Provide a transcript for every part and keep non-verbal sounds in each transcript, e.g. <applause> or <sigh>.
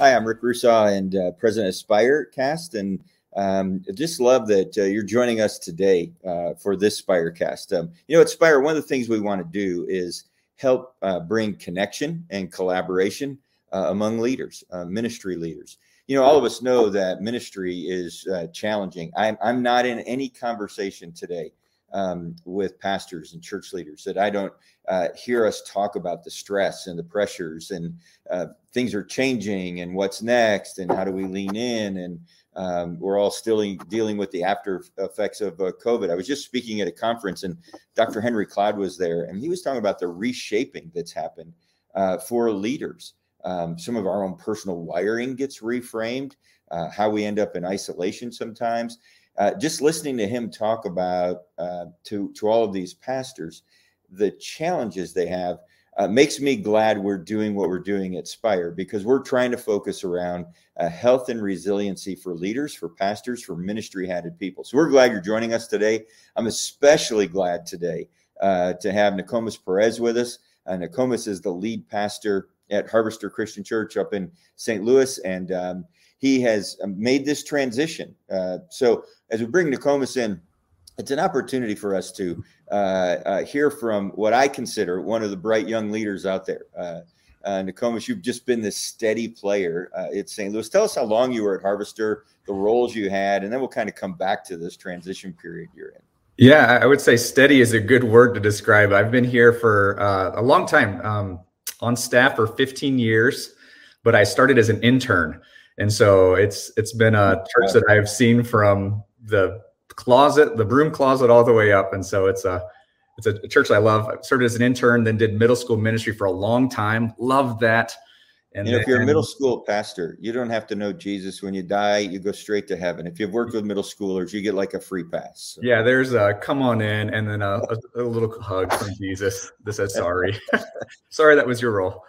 Hi, I'm Rick Rusaw and uh, President of Spirecast, and um, just love that uh, you're joining us today uh, for this Spirecast. Um, you know, at Spire, one of the things we want to do is help uh, bring connection and collaboration uh, among leaders, uh, ministry leaders. You know, all of us know that ministry is challenging. I'm, I'm not in any conversation today um, with pastors and church leaders that I don't uh, hear us talk about the stress and the pressures and uh, things are changing and what's next and how do we lean in and um, we're all still dealing with the after effects of uh, COVID. I was just speaking at a conference and Dr. Henry Cloud was there and he was talking about the reshaping that's happened uh, for leaders. Um, some of our own personal wiring gets reframed, uh, how we end up in isolation sometimes uh, just listening to him talk about uh, to to all of these pastors the challenges they have uh, makes me glad we're doing what we're doing at Spire because we're trying to focus around uh, health and resiliency for leaders, for pastors, for ministry handed people. So we're glad you're joining us today. I'm especially glad today uh, to have Nikomas Perez with us. Uh, Nikomas is the lead pastor at Harvester Christian Church up in St. Louis, and um, he has um, made this transition. Uh, so as we bring Nikomas in, it's an opportunity for us to uh, uh, hear from what I consider one of the bright young leaders out there. Uh, uh, you've just been this steady player uh, at St. Louis. Tell us how long you were at Harvester, the roles you had, and then we'll kind of come back to this transition period you're in. Yeah, I would say steady is a good word to describe. I've been here for uh, a long time, um, on staff for 15 years, but I started as an intern. And so it's it's been a church that I've seen from the closet, the broom closet, all the way up. And so it's a it's a church I love. I started as an intern, then did middle school ministry for a long time. Love that. And you know, then, if you're a middle school pastor, you don't have to know Jesus. When you die, you go straight to heaven. If you've worked with middle schoolers, you get like a free pass. So. Yeah, there's a come on in, and then a, a, a little hug from Jesus that says sorry. <laughs> sorry, that was your role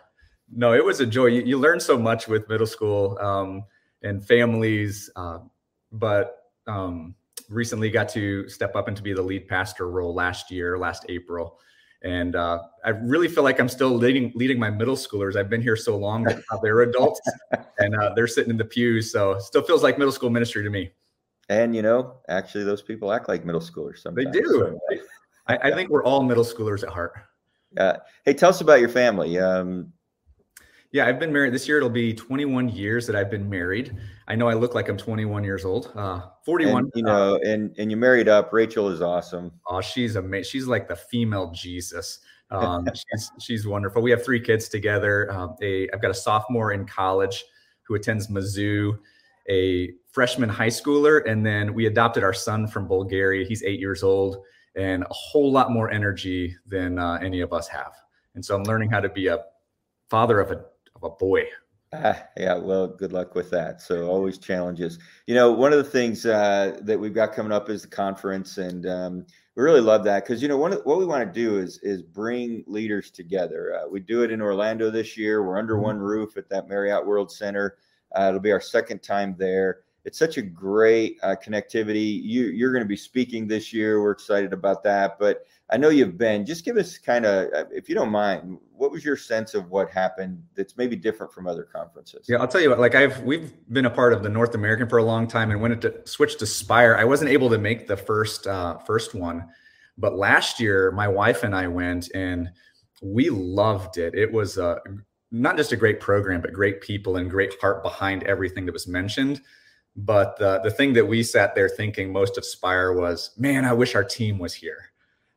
no, it was a joy. You, you learn so much with middle school um, and families, uh, but um, recently got to step up and to be the lead pastor role last year, last April. And uh, I really feel like I'm still leading leading my middle schoolers. I've been here so long that they're adults <laughs> and uh, they're sitting in the pews, so still feels like middle school ministry to me. And you know, actually, those people act like middle schoolers. Sometimes. They do. So. I, I, think we're all middle schoolers at heart. Uh, hey, tell us about your family. Um, yeah, I've been married this year. It'll be 21 years that I've been married. I know I look like I'm 21 years old. Uh, 41. And, you know, and and you married up. Rachel is awesome. Oh, she's amazing. She's like the female Jesus. Um, <laughs> she's she's wonderful. We have three kids together. Um, a I've got a sophomore in college who attends Mizzou, a freshman high schooler, and then we adopted our son from Bulgaria. He's eight years old and a whole lot more energy than uh, any of us have. And so I'm learning how to be a father of a of a boy. Ah, yeah, well, good luck with that. So always challenges. You know, one of the things uh, that we've got coming up is the conference, and um, we really love that because you know one of, what we want to do is is bring leaders together. Uh, we do it in Orlando this year. We're under mm-hmm. one roof at that Marriott World Center. Uh, it'll be our second time there. It's such a great uh, connectivity. You you're going to be speaking this year. We're excited about that, but I know you've been. Just give us kind of, uh, if you don't mind, what was your sense of what happened that's maybe different from other conferences? Yeah, I'll tell you what. Like I've we've been a part of the North American for a long time, and when it to, switched to Spire, I wasn't able to make the first uh, first one, but last year my wife and I went, and we loved it. It was uh, not just a great program, but great people and great heart behind everything that was mentioned. But uh, the thing that we sat there thinking most of Spire was, man, I wish our team was here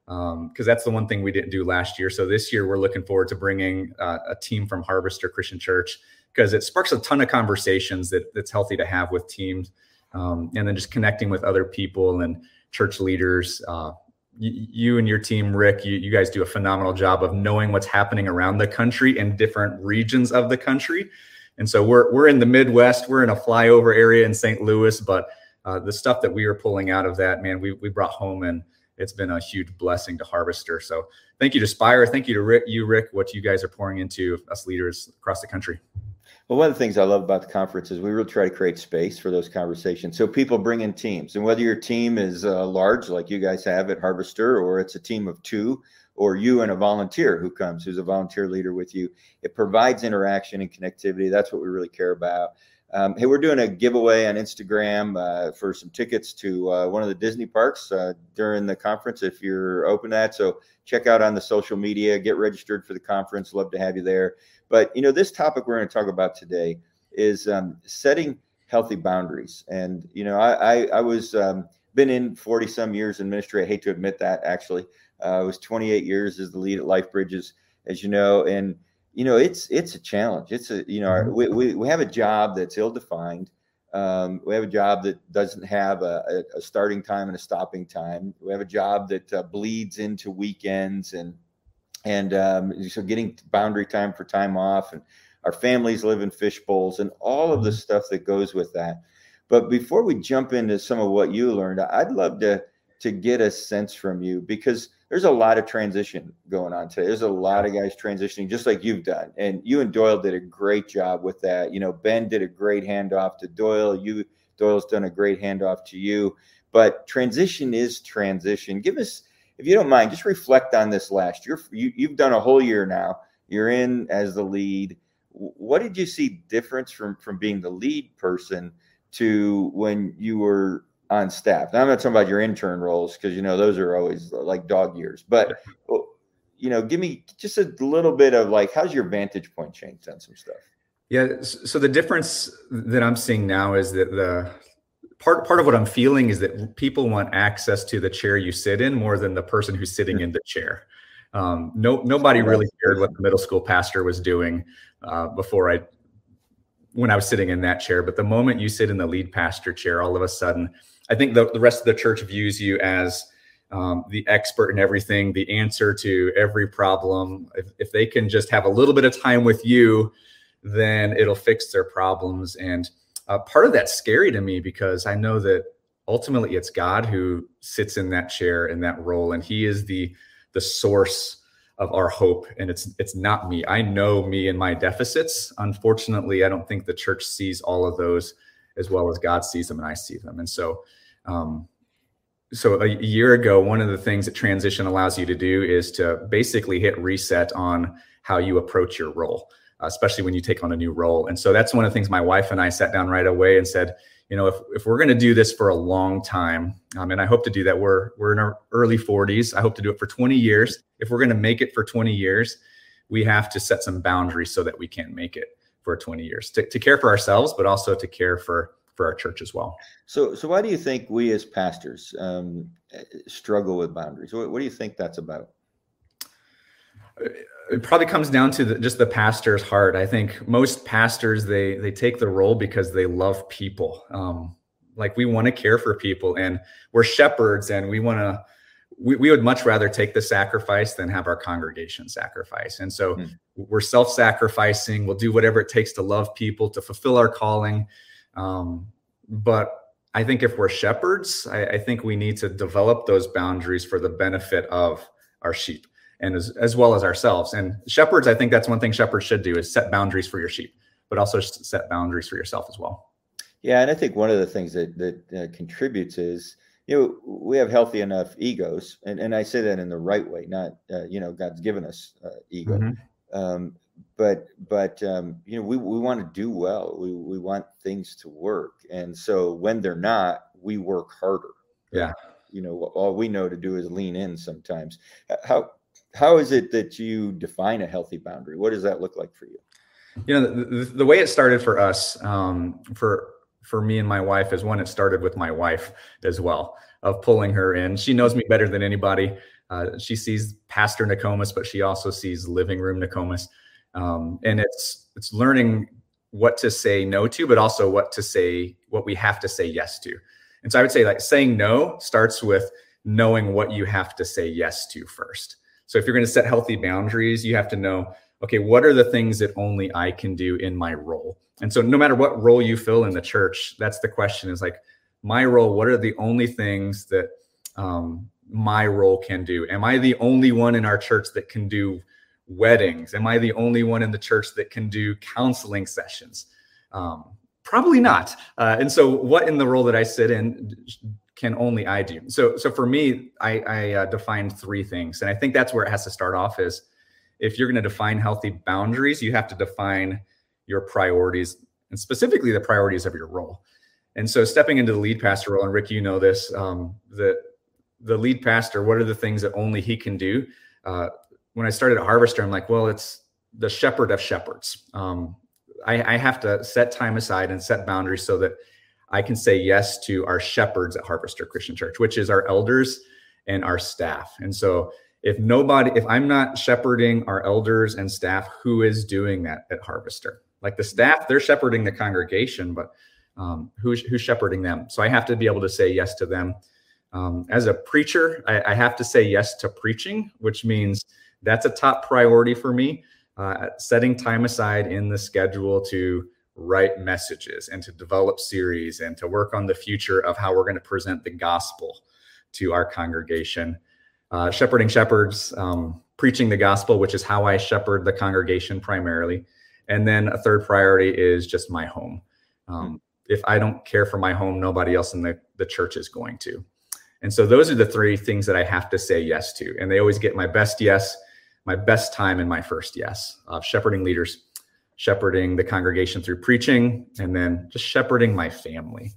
because um, that's the one thing we didn't do last year. So this year we're looking forward to bringing uh, a team from Harvester Christian Church because it sparks a ton of conversations that that's healthy to have with teams, um, and then just connecting with other people and church leaders. Uh, you, you and your team, Rick, you, you guys do a phenomenal job of knowing what's happening around the country and different regions of the country. And so we're we're in the Midwest, we're in a flyover area in St. Louis, but uh, the stuff that we are pulling out of that, man, we we brought home and it's been a huge blessing to Harvester. So thank you to Spire. Thank you to Rick, you, Rick, what you guys are pouring into us leaders across the country. Well, one of the things I love about the conference is we really try to create space for those conversations. So people bring in teams, and whether your team is uh, large, like you guys have at Harvester, or it's a team of two or you and a volunteer who comes, who's a volunteer leader with you. It provides interaction and connectivity. That's what we really care about. Um, hey, we're doing a giveaway on Instagram uh, for some tickets to uh, one of the Disney parks uh, during the conference if you're open to that. So check out on the social media, get registered for the conference. Love to have you there. But you know, this topic we're going to talk about today is um, setting healthy boundaries. And you know, I I, I was um, been in 40 some years in ministry. I hate to admit that actually. Uh, I was 28 years as the lead at Life Bridges, as you know, and you know it's it's a challenge. It's a you know mm-hmm. we, we we have a job that's ill defined. Um, we have a job that doesn't have a, a, starting time and a stopping time. We have a job that uh, bleeds into weekends and and um, so getting boundary time for time off and our families live in fish bowls and all of the mm-hmm. stuff that goes with that but before we jump into some of what you learned i'd love to to get a sense from you because there's a lot of transition going on today there's a lot of guys transitioning just like you've done and you and doyle did a great job with that you know ben did a great handoff to doyle you doyle's done a great handoff to you but transition is transition give us if you don't mind, just reflect on this last year. You, you've done a whole year now. You're in as the lead. What did you see difference from from being the lead person to when you were on staff? Now I'm not talking about your intern roles because you know those are always like dog years. But you know, give me just a little bit of like, how's your vantage point changed on some stuff? Yeah. So the difference that I'm seeing now is that the part part of what I'm feeling is that people want access to the chair you sit in more than the person who's sitting in the chair. Um, no, nobody really cared what the middle school pastor was doing uh, before I, when I was sitting in that chair. But the moment you sit in the lead pastor chair, all of a sudden, I think the, the rest of the church views you as um, the expert in everything, the answer to every problem. If, if they can just have a little bit of time with you, then it'll fix their problems. And uh, part of that's scary to me because I know that ultimately it's God who sits in that chair in that role, and He is the the source of our hope and it's it's not me i know me and my deficits unfortunately i don't think the church sees all of those as well as god sees them and i see them and so um so a year ago one of the things that transition allows you to do is to basically hit reset on how you approach your role especially when you take on a new role. And so that's one of the things my wife and I sat down right away and said, you know, if, if we're going to do this for a long time, um, and I hope to do that, we're, we're in our early 40s. I hope to do it for 20 years. If we're going to make it for 20 years, we have to set some boundaries so that we can make it for 20 years to, to care for ourselves, but also to care for for our church as well. So, so why do you think we as pastors um, struggle with boundaries? What, what do you think that's about? it probably comes down to the, just the pastor's heart. I think most pastors they they take the role because they love people. Um, like we want to care for people, and we're shepherds, and we want to. We, we would much rather take the sacrifice than have our congregation sacrifice. And so mm. we're self sacrificing. We'll do whatever it takes to love people, to fulfill our calling. Um, but I think if we're shepherds, I, I think we need to develop those boundaries for the benefit of our sheep and as, as well as ourselves. And shepherds, I think that's one thing shepherds should do is set boundaries for your sheep, but also set boundaries for yourself as well. Yeah, and I think one of the things that that uh, contributes is you know we have healthy enough egos, and, and I say that in the right way, not uh, you know God's given us uh, ego, mm-hmm. um, but but um, you know we we want to do well, we we want things to work, and so when they're not, we work harder. Yeah, you know all we know to do is lean in sometimes. How how is it that you define a healthy boundary? What does that look like for you? You know, the, the way it started for us, um, for for me and my wife, is one it started with my wife as well, of pulling her in. She knows me better than anybody. Uh, she sees Pastor Nikomas, but she also sees Living Room Nikomas, um, and it's it's learning what to say no to, but also what to say, what we have to say yes to. And so I would say like saying no starts with knowing what you have to say yes to first. So if you're going to set healthy boundaries, you have to know, okay, what are the things that only I can do in my role? And so no matter what role you fill in the church, that's the question is like, my role, what are the only things that um, my role can do? Am I the only one in our church that can do weddings? Am I the only one in the church that can do counseling sessions? Um, probably not. Uh, and so, what in the role that I sit in can only I do? So, so for me, I, I uh, defined three things, and I think that's where it has to start off. Is if you're going to define healthy boundaries, you have to define your priorities and specifically the priorities of your role. And so, stepping into the lead pastor role, and Rick, you know this, um, the the lead pastor. What are the things that only he can do? Uh, when I started at Harvester, I'm like, well, it's the shepherd of shepherds. Um, I, I have to set time aside and set boundaries so that I can say yes to our shepherds at Harvester Christian Church, which is our elders and our staff. And so if nobody, if I'm not shepherding our elders and staff, who is doing that at Harvester? Like the staff, they're shepherding the congregation, but um, who's who's shepherding them? So I have to be able to say yes to them. Um, as a preacher, I, I, have to say yes to preaching, which means that's a top priority for me. Uh, setting time aside in the schedule to write messages and to develop series and to work on the future of how we're going to present the gospel to our congregation. Uh, shepherding shepherds, um, preaching the gospel, which is how I shepherd the congregation primarily. And then a third priority is just my home. Um, if I don't care for my home, nobody else in the, the church is going to. And so those are the three things that I have to say yes to. And they always get my best yes, my best time, and my first yes of shepherding leaders shepherding the congregation through preaching, and then just shepherding my family.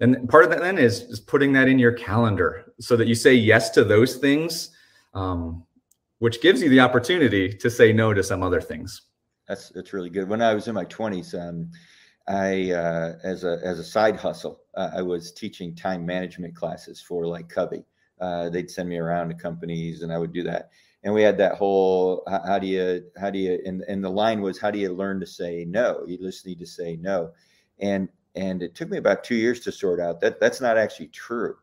And part of that then is, is putting that in your calendar so that you say yes to those things, um, which gives you the opportunity to say no to some other things. That's that's really good. When I was in my twenties, um, I uh, as a as a side hustle, uh, I was teaching time management classes for like Covey. Uh, they'd send me around to companies, and I would do that and we had that whole how do you how do you and, and the line was how do you learn to say no you just need to say no and and it took me about two years to sort out that that's not actually true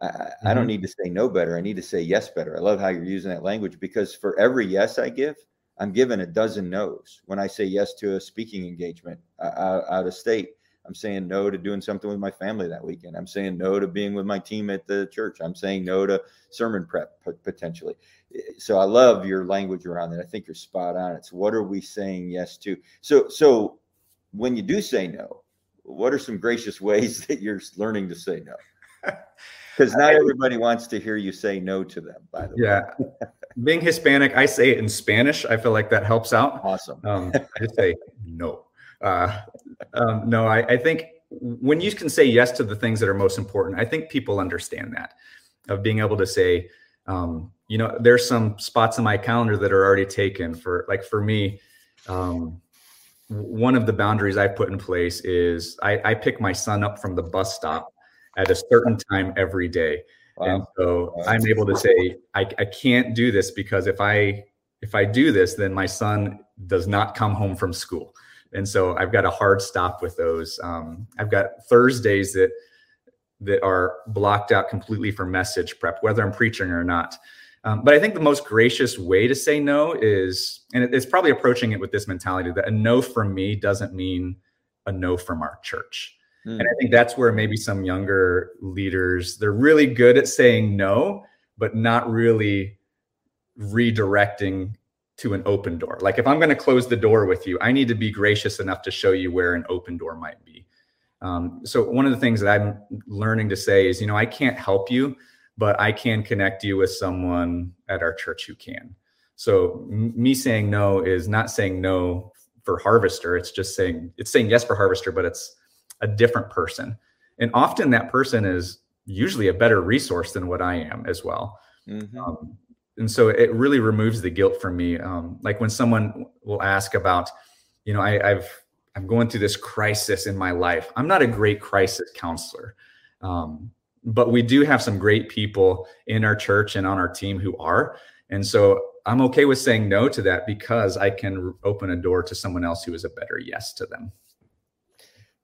I, mm-hmm. I don't mm-hmm. need to say no better i need to say yes better i love how you're using that language because for every yes i give i'm given a dozen no's when i say yes to a speaking engagement uh, out of state I'm saying no to doing something with my family that weekend. I'm saying no to being with my team at the church. I'm saying no to sermon prep potentially. So I love your language around that. I think you're spot on. It's what are we saying yes to? So so when you do say no, what are some gracious ways <laughs> that you're learning to say no? <laughs> Because not everybody wants to hear you say no to them. By the yeah. way, yeah. <laughs> Being Hispanic, I say it in Spanish. I feel like that helps out. Awesome. Um, I just say no. Uh, um, no, I, I think when you can say yes to the things that are most important, I think people understand that of being able to say, um, you know, there's some spots in my calendar that are already taken for like for me. Um, one of the boundaries I put in place is I, I, pick my son up from the bus stop at a certain time every day. Wow. And so wow. I'm able to say, I, I can't do this because if I if I do this, then my son does not come home from school and so I've got a hard stop with those. Um, I've got Thursdays that that are blocked out completely for message prep, whether I'm preaching or not. Um, but I think the most gracious way to say no is, and it's probably approaching it with this mentality that a no from me doesn't mean a no from our church. Mm. And I think that's where maybe some younger leaders, they're really good at saying no, but not really redirecting to an open door. Like if I'm going to close the door with you, I need to be gracious enough to show you where an open door might be. Um, so one of the things that I'm learning to say is, you know, I can't help you, but I can connect you with someone at our church who can. So m- me saying no is not saying no for Harvester. It's just saying it's saying yes for Harvester, but it's a different person. And often that person is usually a better resource than what I am as well. Mm-hmm. Um, and so it really removes the guilt from me. Um, like when someone will ask about, you know, I, I've I'm going through this crisis in my life. I'm not a great crisis counselor, um, but we do have some great people in our church and on our team who are. And so I'm okay with saying no to that because I can open a door to someone else who is a better yes to them.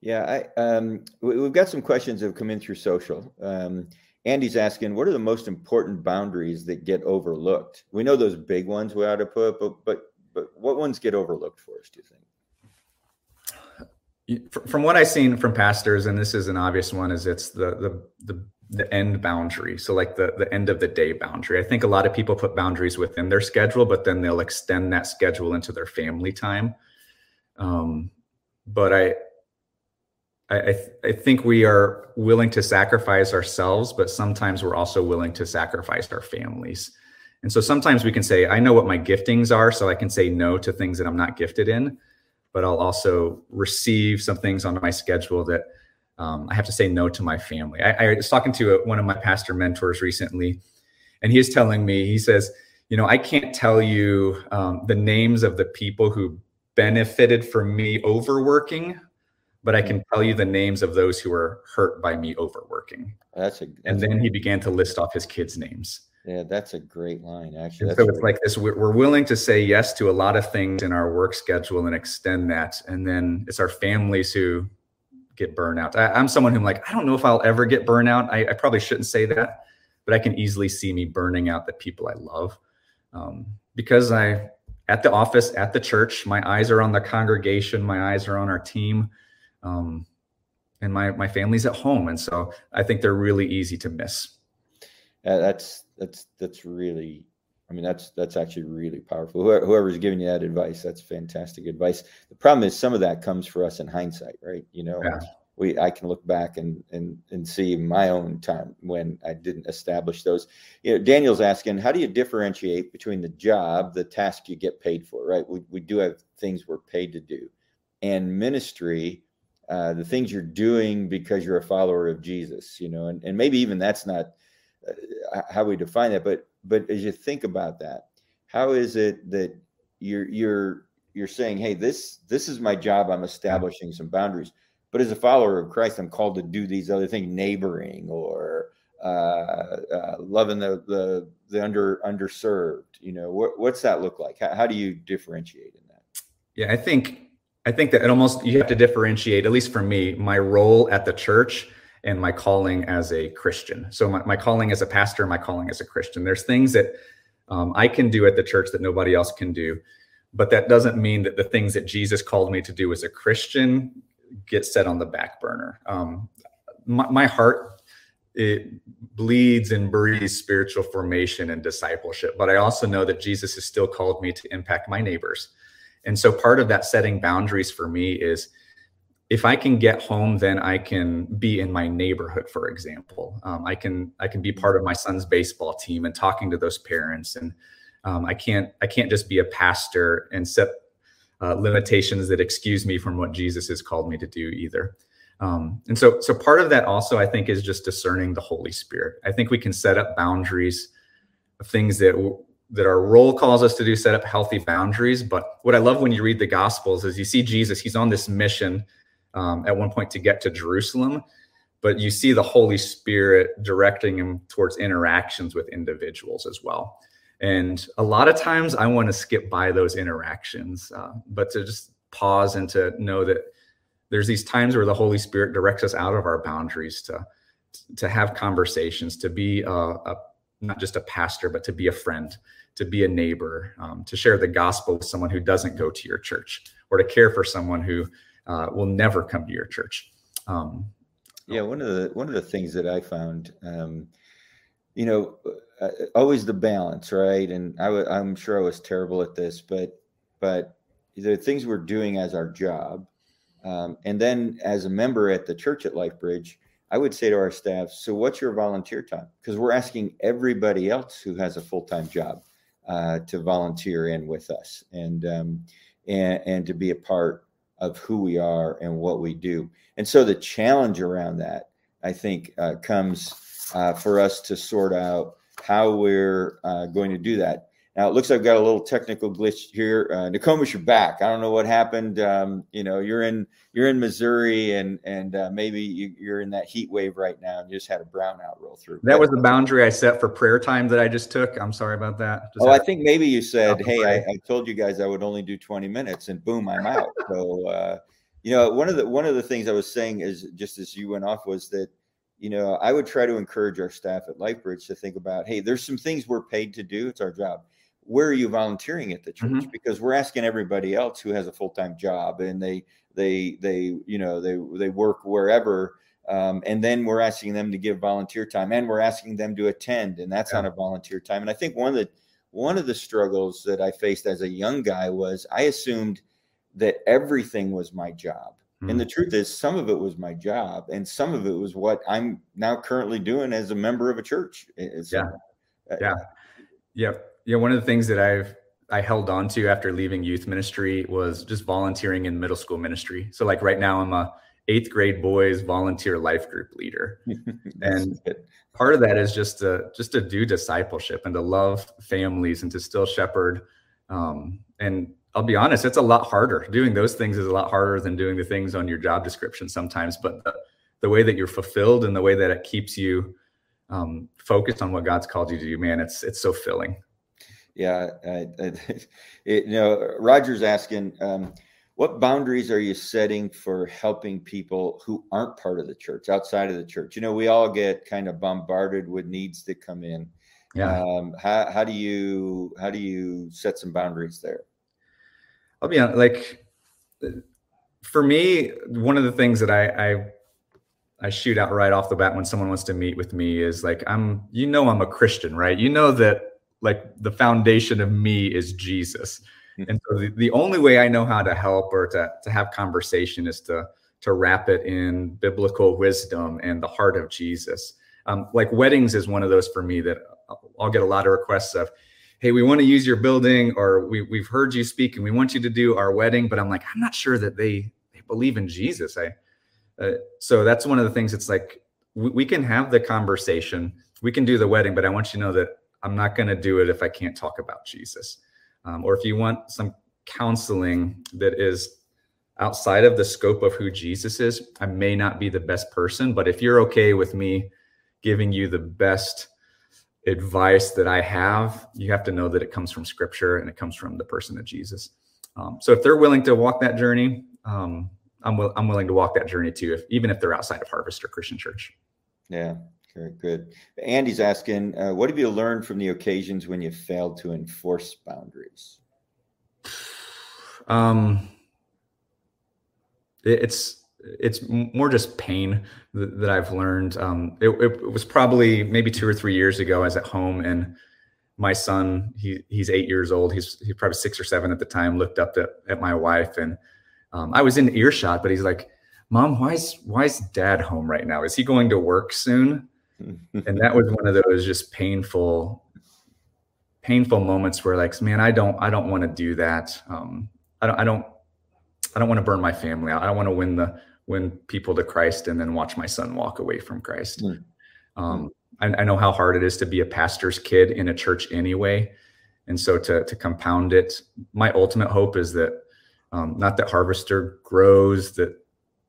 Yeah, I um, we've got some questions that have come in through social. Um, Andy's asking, what are the most important boundaries that get overlooked? We know those big ones we ought to put, but but but what ones get overlooked for us? Do you think? From what I've seen from pastors, and this is an obvious one, is it's the the the the end boundary. So like the the end of the day boundary. I think a lot of people put boundaries within their schedule, but then they'll extend that schedule into their family time. Um, but I I, I, th- I think we are willing to sacrifice ourselves, but sometimes we're also willing to sacrifice our families. And so sometimes we can say, I know what my giftings are, so I can say no to things that I'm not gifted in, but I'll also receive some things on my schedule that um, I have to say no to my family. I, I was talking to a, one of my pastor mentors recently, and he telling me, he says, you know, I can't tell you um, the names of the people who benefited from me overworking, but I can tell you the names of those who were hurt by me overworking. That's a. That's and then he began to list off his kids' names. Yeah, that's a great line. Actually, so it's like this: we're willing to say yes to a lot of things in our work schedule and extend that, and then it's our families who get burnout. I, am someone who I'm like, I don't know if I'll ever get burnout. I, I, probably shouldn't say that, but I can easily see me burning out the people I love um, because I, at the office, at the church, my eyes are on the congregation, my eyes are on our team, um, and my my family's at home, and so I think they're really easy to miss. Uh, that's that's that's really I mean, that's that's actually really powerful. whoever's giving you that advice, that's fantastic advice. The problem is some of that comes for us in hindsight, right? You know, yeah. we I can look back and and and see my own time when I didn't establish those. You know, Daniel's asking, how do you differentiate between the job, the task you get paid for, right? We we do have things we're paid to do, and ministry. Uh, the things you're doing because you're a follower of Jesus, you know, and, and maybe even that's not uh, how we define that, but but as you think about that, how is it that you're you're you're saying, hey, this this is my job. I'm establishing some boundaries. But as a follower of Christ, I'm called to do these other things, neighboring or uh, uh, loving the, the the under underserved. You know, what, what's that look like? How, how do you differentiate in that? Yeah, I think I think that it almost you have to differentiate. At least for me, my role at the church and my calling as a Christian. So my, my calling as a pastor, my calling as a Christian. There's things that um, I can do at the church that nobody else can do, but that doesn't mean that the things that Jesus called me to do as a Christian get set on the back burner. Um, my, my heart it bleeds and breathes spiritual formation and discipleship, but I also know that Jesus has still called me to impact my neighbors. And so part of that setting boundaries for me is if I can get home, then I can be in my neighborhood, for example. Um, I can I can be part of my son's baseball team and talking to those parents, and um, I can't I can't just be a pastor and set uh, limitations that excuse me from what Jesus has called me to do either. Um, and so so part of that also I think is just discerning the Holy Spirit. I think we can set up boundaries of things that that our role calls us to do, set up healthy boundaries. But what I love when you read the Gospels is you see Jesus, he's on this mission um, at one point to get to Jerusalem, but you see the Holy Spirit directing him towards interactions with individuals as well. And a lot of times I want to skip by those interactions, uh, but to just pause and to know that there's these times where the Holy Spirit directs us out of our boundaries to to have conversations, to be a, a not just a pastor, but to be a friend, to be a neighbor, um, to share the gospel with someone who doesn't go to your church, or to care for someone who uh, will never come to your church. Um, yeah, one of the one of the things that I found, um, you know, uh, uh always the balance, right? And i w- I'm sure I was terrible at this, but but the things we're doing as our job, um, and then as a member at the church at LifeBridge, I would say to our staff, so what's your volunteer time? Because we're asking everybody else who has a full time job uh, to volunteer in with us and um, and and to be a part of who we are and what we do. And so the challenge around that, I think, uh, comes uh, for us to sort out how we're uh, going to do that. Now it looks like I've got a little technical glitch here. Uh, Nikomas, you're back. I don't know what happened. Um, you know, you're in you're in Missouri, and and uh, maybe you, are in that heat wave right now, and you just had a brownout roll through. That was the boundary I set for prayer time that I just took. I'm sorry about that. Just oh, I think maybe you said, "Hey, I, I, told you guys I would only do 20 minutes," and boom, I'm out. so, uh, you know, one of the one of the things I was saying is just as you went off was that you know, I would try to encourage our staff at LifeBridge to think about, hey, there's some things we're paid to do. It's our job where are you volunteering at the church mm-hmm. because we're asking everybody else who has a full-time job and they they they you know they they work wherever um, and then we're asking them to give volunteer time and we're asking them to attend and that's yeah. on a volunteer time and i think one of the one of the struggles that i faced as a young guy was i assumed that everything was my job Mm. And the truth is, some of it was my job, and some of it was what I'm now currently doing as a member of a church. Yeah, uh, yeah, yeah. One of the things that I've I held on to after leaving youth ministry was just volunteering in middle school ministry. So, like right now, I'm a eighth grade boys volunteer life group leader, <laughs> and part of that is just to just to do discipleship and to love families and to still shepherd. Um, and I'll be honest, it's a lot harder. Doing those things is a lot harder than doing the things on your job description sometimes. But the, the way that you're fulfilled and the way that it keeps you um, focused on what God's called you to do, man, it's it's so filling. Yeah, I, I, <laughs> it, you know, Roger's asking, um, what boundaries are you setting for helping people who aren't part of the church, outside of the church? You know, we all get kind of bombarded with needs that come in. Yeah. Um, how how do you how do you set some boundaries there? I'll be honest, like for me, one of the things that I, I I shoot out right off the bat when someone wants to meet with me is like I'm you know I'm a Christian, right? You know that like the foundation of me is Jesus. Mm-hmm. And so the, the only way I know how to help or to, to have conversation is to to wrap it in biblical wisdom and the heart of Jesus. Um, like weddings is one of those for me that I'll get a lot of requests of, hey, we want to use your building or we, we've heard you speak and we want you to do our wedding. But I'm like, I'm not sure that they, they believe in Jesus. I, uh, so that's one of the things it's like, we, we can have the conversation, we can do the wedding, but I want you to know that I'm not going to do it if I can't talk about Jesus. Um, or if you want some counseling that is outside of the scope of who Jesus is, I may not be the best person. But if you're okay with me giving you the best advice that I have, you have to know that it comes from scripture and it comes from the person of Jesus. Um, so if they're willing to walk that journey, um, I'm, I'm willing to walk that journey too, if, even if they're outside of Harvester Christian Church. Yeah, very good. Andy's asking, uh, what have you learned from the occasions when you failed to enforce boundaries? Um, it's it's more just pain that, I've learned. Um, it, it, was probably maybe two or three years ago. I was at home and my son, he he's eight years old. He's he's probably six or seven at the time. Looked up at, at my wife and um, I was in earshot, but he's like, "Mom, why's why's Dad home right now? Is he going to work soon?" And that was one of those just painful, painful moments where like, man, I don't I don't want to do that. Um, I don't I don't I don't want to burn my family out. I don't want to win the win people to Christ and then watch my son walk away from Christ. Mm. Um, I, I, know how hard it is to be a pastor's kid in a church anyway. And so to, to compound it, my ultimate hope is that um, not that Harvester grows, that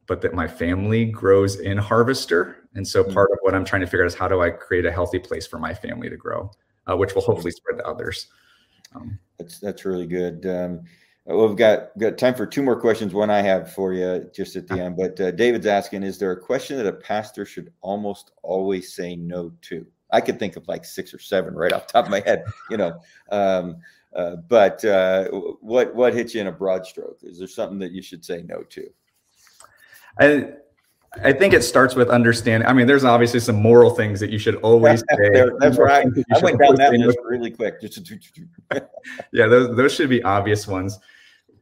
but that my family grows in Harvester. And so mm. part of what I'm trying to figure out is how do I create a healthy place for my family to grow, uh, which will hopefully spread to others. Um, that's that's really good. Um, well, we've got got time for two more questions. One I have for you just at the end, but uh, David's asking: Is there a question that a pastor should almost always say no to? I could think of like six or seven right off top of my head, you know. Um, uh, but uh, what what hits you in a broad stroke? Is there something that you should say no to? I I think it starts with understanding. I mean, there's obviously some moral things that you should always <laughs> say. That's right. I went down that list really quick. <laughs> yeah, those those should be obvious ones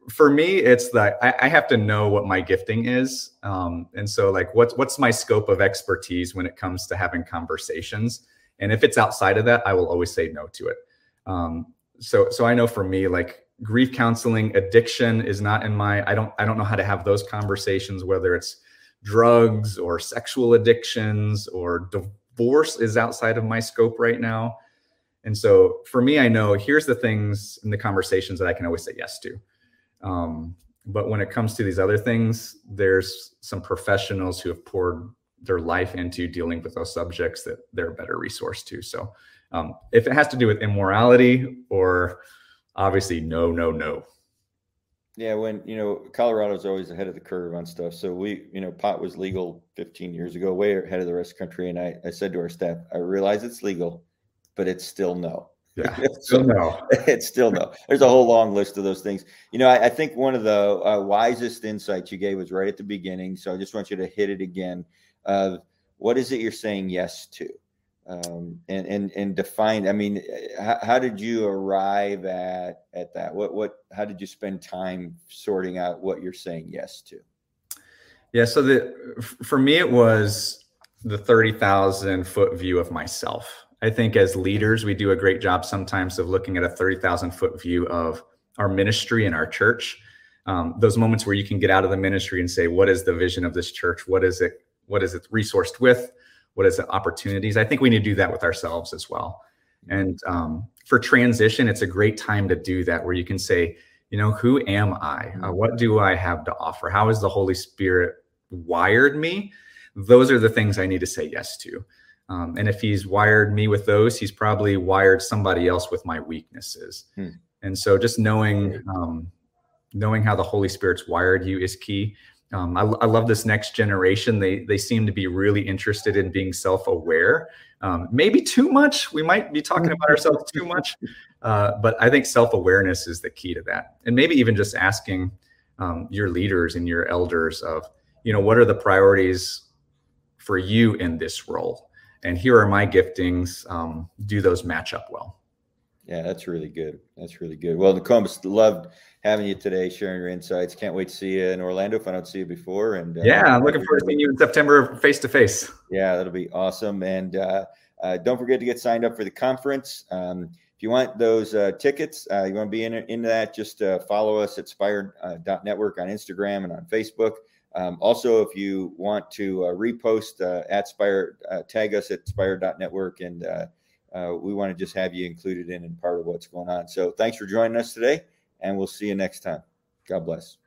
for me, it's that I, I, have to know what my gifting is, um, and so like what's what's my scope of expertise when it comes to having conversations. And if it's outside of that, I will always say no to it. Um, so so I know for me, like grief counseling, addiction is not in my. I don't I don't know how to have those conversations, whether it's drugs or sexual addictions or divorce is outside of my scope right now. And so for me, I know here's the things in the conversations that I can always say yes to. Um, but when it comes to these other things, there's some professionals who have poured their life into dealing with those subjects that they're a better resource to. So um, if it has to do with immorality or obviously no, no, no. Yeah, when you know Colorado's always ahead of the curve on stuff. So we, you know, pot was legal 15 years ago, way ahead of the rest of the country. And I, I said to our staff, I realize it's legal, but it's still no. Yeah, <laughs> still no. <laughs> it's still no. There's a whole long list of those things. You know, I, I think one of the uh, wisest insights you gave was right at the beginning. So I just want you to hit it again. Of what is it you're saying yes to, um, and and and define. I mean, how, how did you arrive at at that? What what? How did you spend time sorting out what you're saying yes to? Yeah. So the for me, it was the thirty thousand foot view of myself. I think as leaders, we do a great job sometimes of looking at a thirty thousand foot view of our ministry and our church. Um, those moments where you can get out of the ministry and say, "What is the vision of this church? What is it? What is it resourced with? What is the opportunities?" I think we need to do that with ourselves as well. And um, for transition, it's a great time to do that, where you can say, you know, who am I? Uh, what do I have to offer? How has the Holy Spirit wired me? Those are the things I need to say yes to. Um, and if he's wired me with those, he's probably wired somebody else with my weaknesses. Hmm. And so just knowing, um, knowing how the Holy Spirit's wired you is key. Um, I, I, love this next generation. They they seem to be really interested in being self aware. Um, maybe too much. We might be talking about ourselves too much, uh, but I think self awareness is the key to that. And maybe even just asking um, your leaders and your elders of, you know, what are the priorities for you in this role? And here are my giftings. Um, do those match up well? Yeah, that's really good. That's really good. Well, Nikomas, loved having you today, sharing your insights. Can't wait to see you in Orlando if I don't see you before. And uh, yeah, I'm looking forward to seeing you in September face to face. Yeah, that'll be awesome. And uh, uh, don't forget to get signed up for the conference. Um, if you want those uh, tickets, uh, you want to be in into that, just uh, follow us at spire.network on Instagram and on Facebook. Um, also, if you want to repost at Spire, tag us at spire.network and uh, we want to just have you included in and part of what's going on. So thanks for joining us today, and we'll see you next time. God bless.